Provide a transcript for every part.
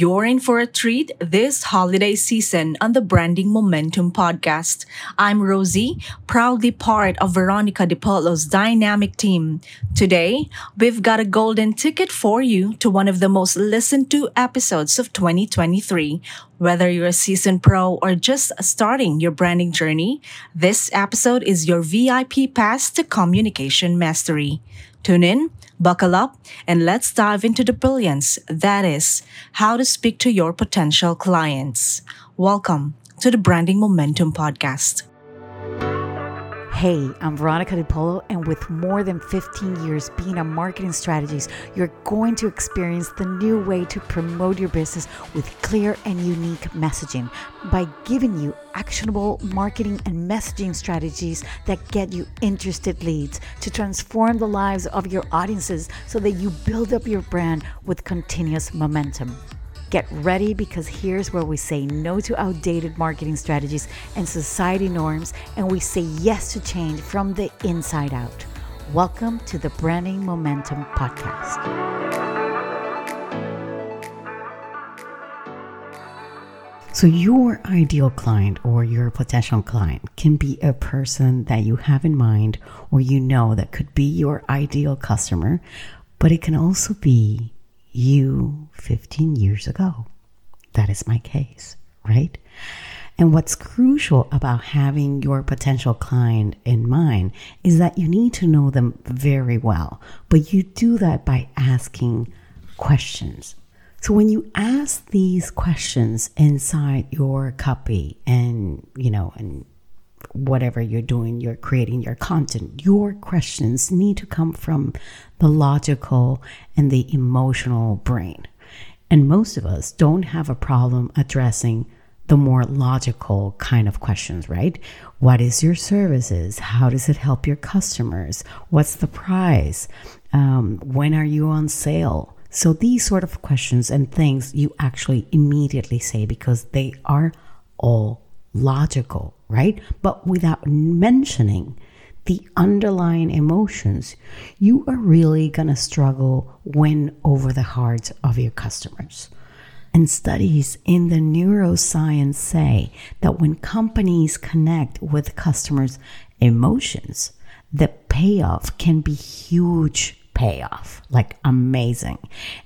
You're in for a treat this holiday season on the Branding Momentum podcast. I'm Rosie, proudly part of Veronica DiPolo's dynamic team. Today, we've got a golden ticket for you to one of the most listened to episodes of 2023. Whether you're a seasoned pro or just starting your branding journey, this episode is your VIP pass to communication mastery. Tune in Buckle up and let's dive into the brilliance that is how to speak to your potential clients. Welcome to the Branding Momentum Podcast. Hey, I'm Veronica DiPolo, and with more than 15 years being a marketing strategist, you're going to experience the new way to promote your business with clear and unique messaging by giving you actionable marketing and messaging strategies that get you interested leads to transform the lives of your audiences so that you build up your brand with continuous momentum. Get ready because here's where we say no to outdated marketing strategies and society norms, and we say yes to change from the inside out. Welcome to the Branding Momentum Podcast. So, your ideal client or your potential client can be a person that you have in mind or you know that could be your ideal customer, but it can also be you 15 years ago. That is my case, right? And what's crucial about having your potential client in mind is that you need to know them very well, but you do that by asking questions. So when you ask these questions inside your copy and, you know, and whatever you're doing, you're creating your content, your questions need to come from the logical and the emotional brain. And most of us don't have a problem addressing the more logical kind of questions, right? What is your services? How does it help your customers? What's the price? Um, when are you on sale? So these sort of questions and things you actually immediately say because they are all logical, right? But without mentioning the underlying emotions, you are really going to struggle win over the hearts of your customers. And studies in the neuroscience say that when companies connect with customers' emotions, the payoff can be huge payoff, like amazing.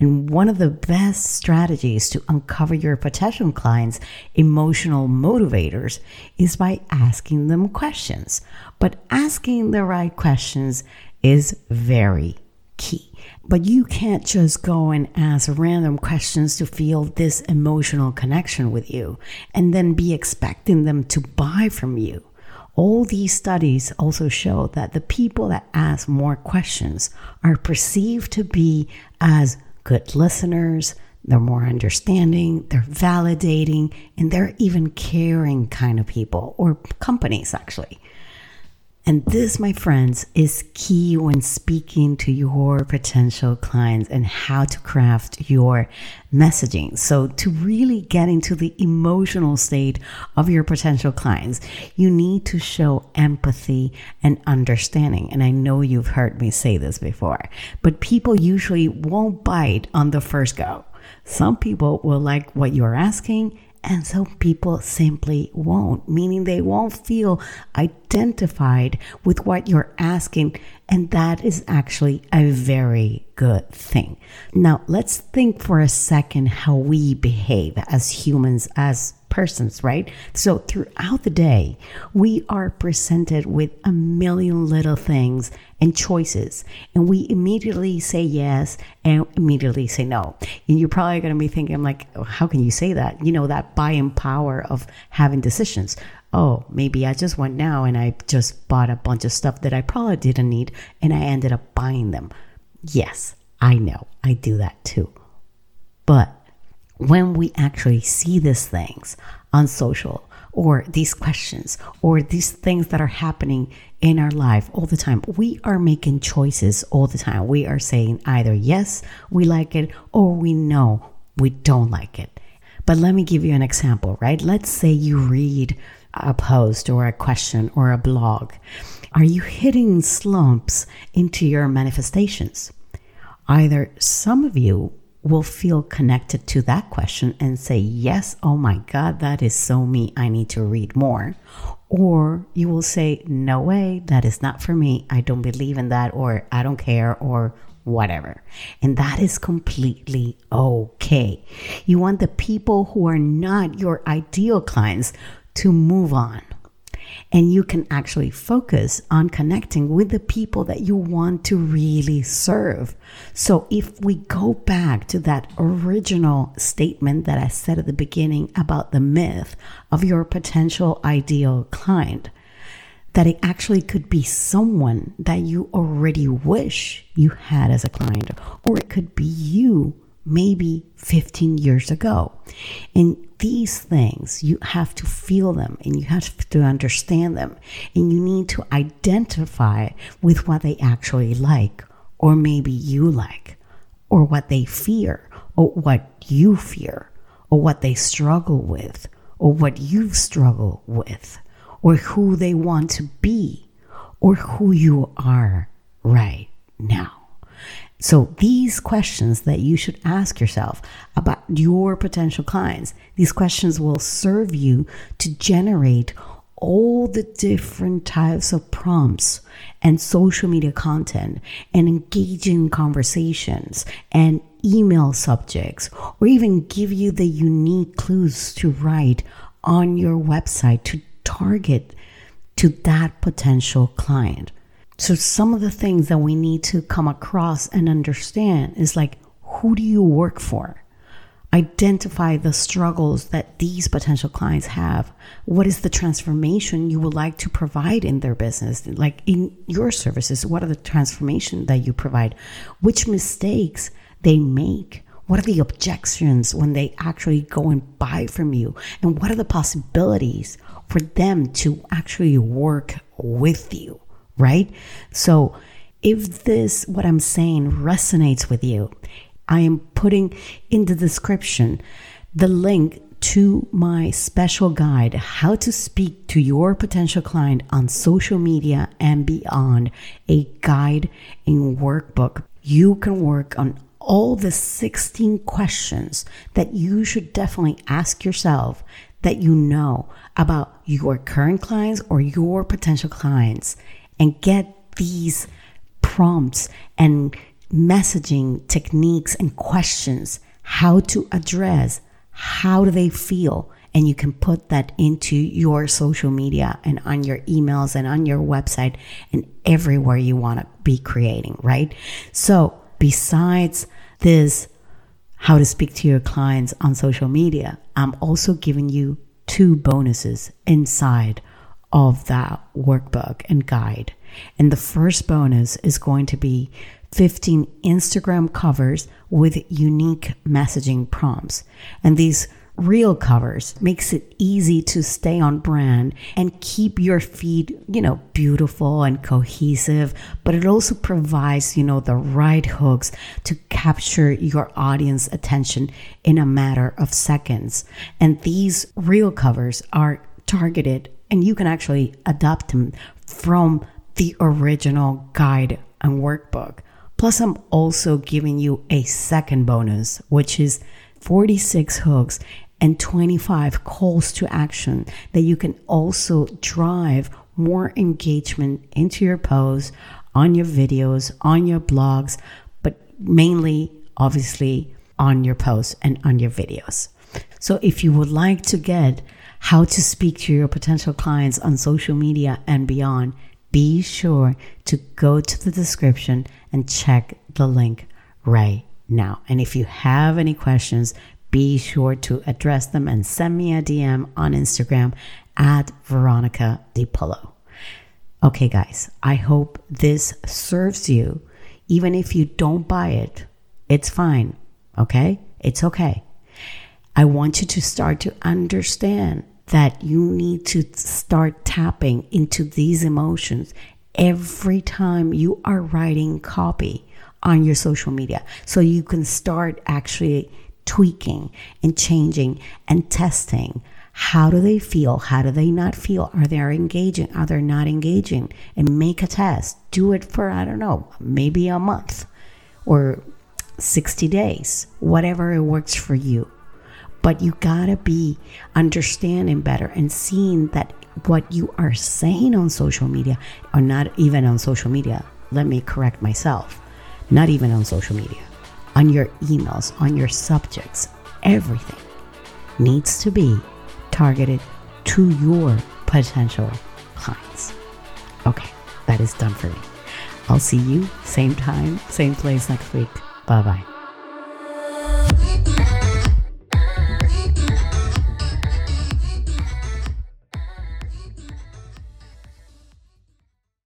And one of the best strategies to uncover your potential clients' emotional motivators is by asking them questions. But asking the right questions is very key. But you can't just go and ask random questions to feel this emotional connection with you and then be expecting them to buy from you. All these studies also show that the people that ask more questions are perceived to be as good listeners, they're more understanding, they're validating, and they're even caring kind of people or companies, actually. And this, my friends, is key when speaking to your potential clients and how to craft your messaging. So, to really get into the emotional state of your potential clients, you need to show empathy and understanding. And I know you've heard me say this before, but people usually won't bite on the first go. Some people will like what you're asking and some people simply won't, meaning they won't feel identified with what you're asking. And that is actually a very good thing. Now, let's think for a second how we behave as humans, as persons, right? So throughout the day, we are presented with a million little things and choices, and we immediately say yes and immediately say no. And you're probably going to be thinking, like, oh, how can you say that? You know, that buying power of having decisions. Oh, maybe I just went now and I just bought a bunch of stuff that I probably didn't need and I ended up buying them. Yes, I know, I do that too. But when we actually see these things on social or these questions or these things that are happening in our life all the time, we are making choices all the time. We are saying either yes, we like it, or we know we don't like it. But let me give you an example, right? Let's say you read a post or a question or a blog. Are you hitting slumps into your manifestations? Either some of you will feel connected to that question and say, Yes, oh my God, that is so me. I need to read more. Or you will say, No way, that is not for me. I don't believe in that, or I don't care, or whatever. And that is completely okay. You want the people who are not your ideal clients to move on and you can actually focus on connecting with the people that you want to really serve. So, if we go back to that original statement that I said at the beginning about the myth of your potential ideal client, that it actually could be someone that you already wish you had as a client, or it could be you maybe 15 years ago. And these things, you have to feel them and you have to understand them. And you need to identify with what they actually like, or maybe you like, or what they fear, or what you fear, or what they struggle with, or what you've struggled with, or who they want to be, or who you are right now. So, these questions that you should ask yourself about your potential clients, these questions will serve you to generate all the different types of prompts and social media content and engaging conversations and email subjects, or even give you the unique clues to write on your website to target to that potential client. So, some of the things that we need to come across and understand is like, who do you work for? Identify the struggles that these potential clients have. What is the transformation you would like to provide in their business? Like in your services, what are the transformation that you provide? Which mistakes they make? What are the objections when they actually go and buy from you? And what are the possibilities for them to actually work with you? Right? So if this, what I'm saying, resonates with you, I am putting in the description the link to my special guide, How to Speak to Your Potential Client on Social Media and Beyond, a guide and workbook. You can work on all the 16 questions that you should definitely ask yourself that you know about your current clients or your potential clients and get these prompts and messaging techniques and questions how to address how do they feel? And you can put that into your social media and on your emails and on your website and everywhere you want to be creating right? So besides this how to speak to your clients on social media i'm also giving you two bonuses inside of that workbook and guide. And the first bonus is going to be 15 Instagram covers with unique messaging prompts. And these reel covers makes it easy to stay on brand and keep your feed, you know, beautiful and cohesive, but it also provides, you know, the right hooks to capture your audience attention in a matter of seconds. And these reel covers are targeted and you can actually adapt them from the original guide and workbook. Plus, I'm also giving you a second bonus, which is 46 hooks and 25 calls to action that you can also drive more engagement into your posts, on your videos, on your blogs, but mainly, obviously, on your posts and on your videos. So, if you would like to get how to speak to your potential clients on social media and beyond, be sure to go to the description and check the link right now. And if you have any questions, be sure to address them and send me a DM on Instagram at Veronica DiPolo. Okay, guys, I hope this serves you. Even if you don't buy it, it's fine. Okay? It's okay. I want you to start to understand that you need to start tapping into these emotions every time you are writing copy on your social media. So you can start actually tweaking and changing and testing. How do they feel? How do they not feel? Are they engaging? Are they not engaging? And make a test. Do it for, I don't know, maybe a month or 60 days, whatever it works for you. But you gotta be understanding better and seeing that what you are saying on social media, or not even on social media, let me correct myself, not even on social media, on your emails, on your subjects, everything needs to be targeted to your potential clients. Okay, that is done for me. I'll see you same time, same place next week. Bye bye.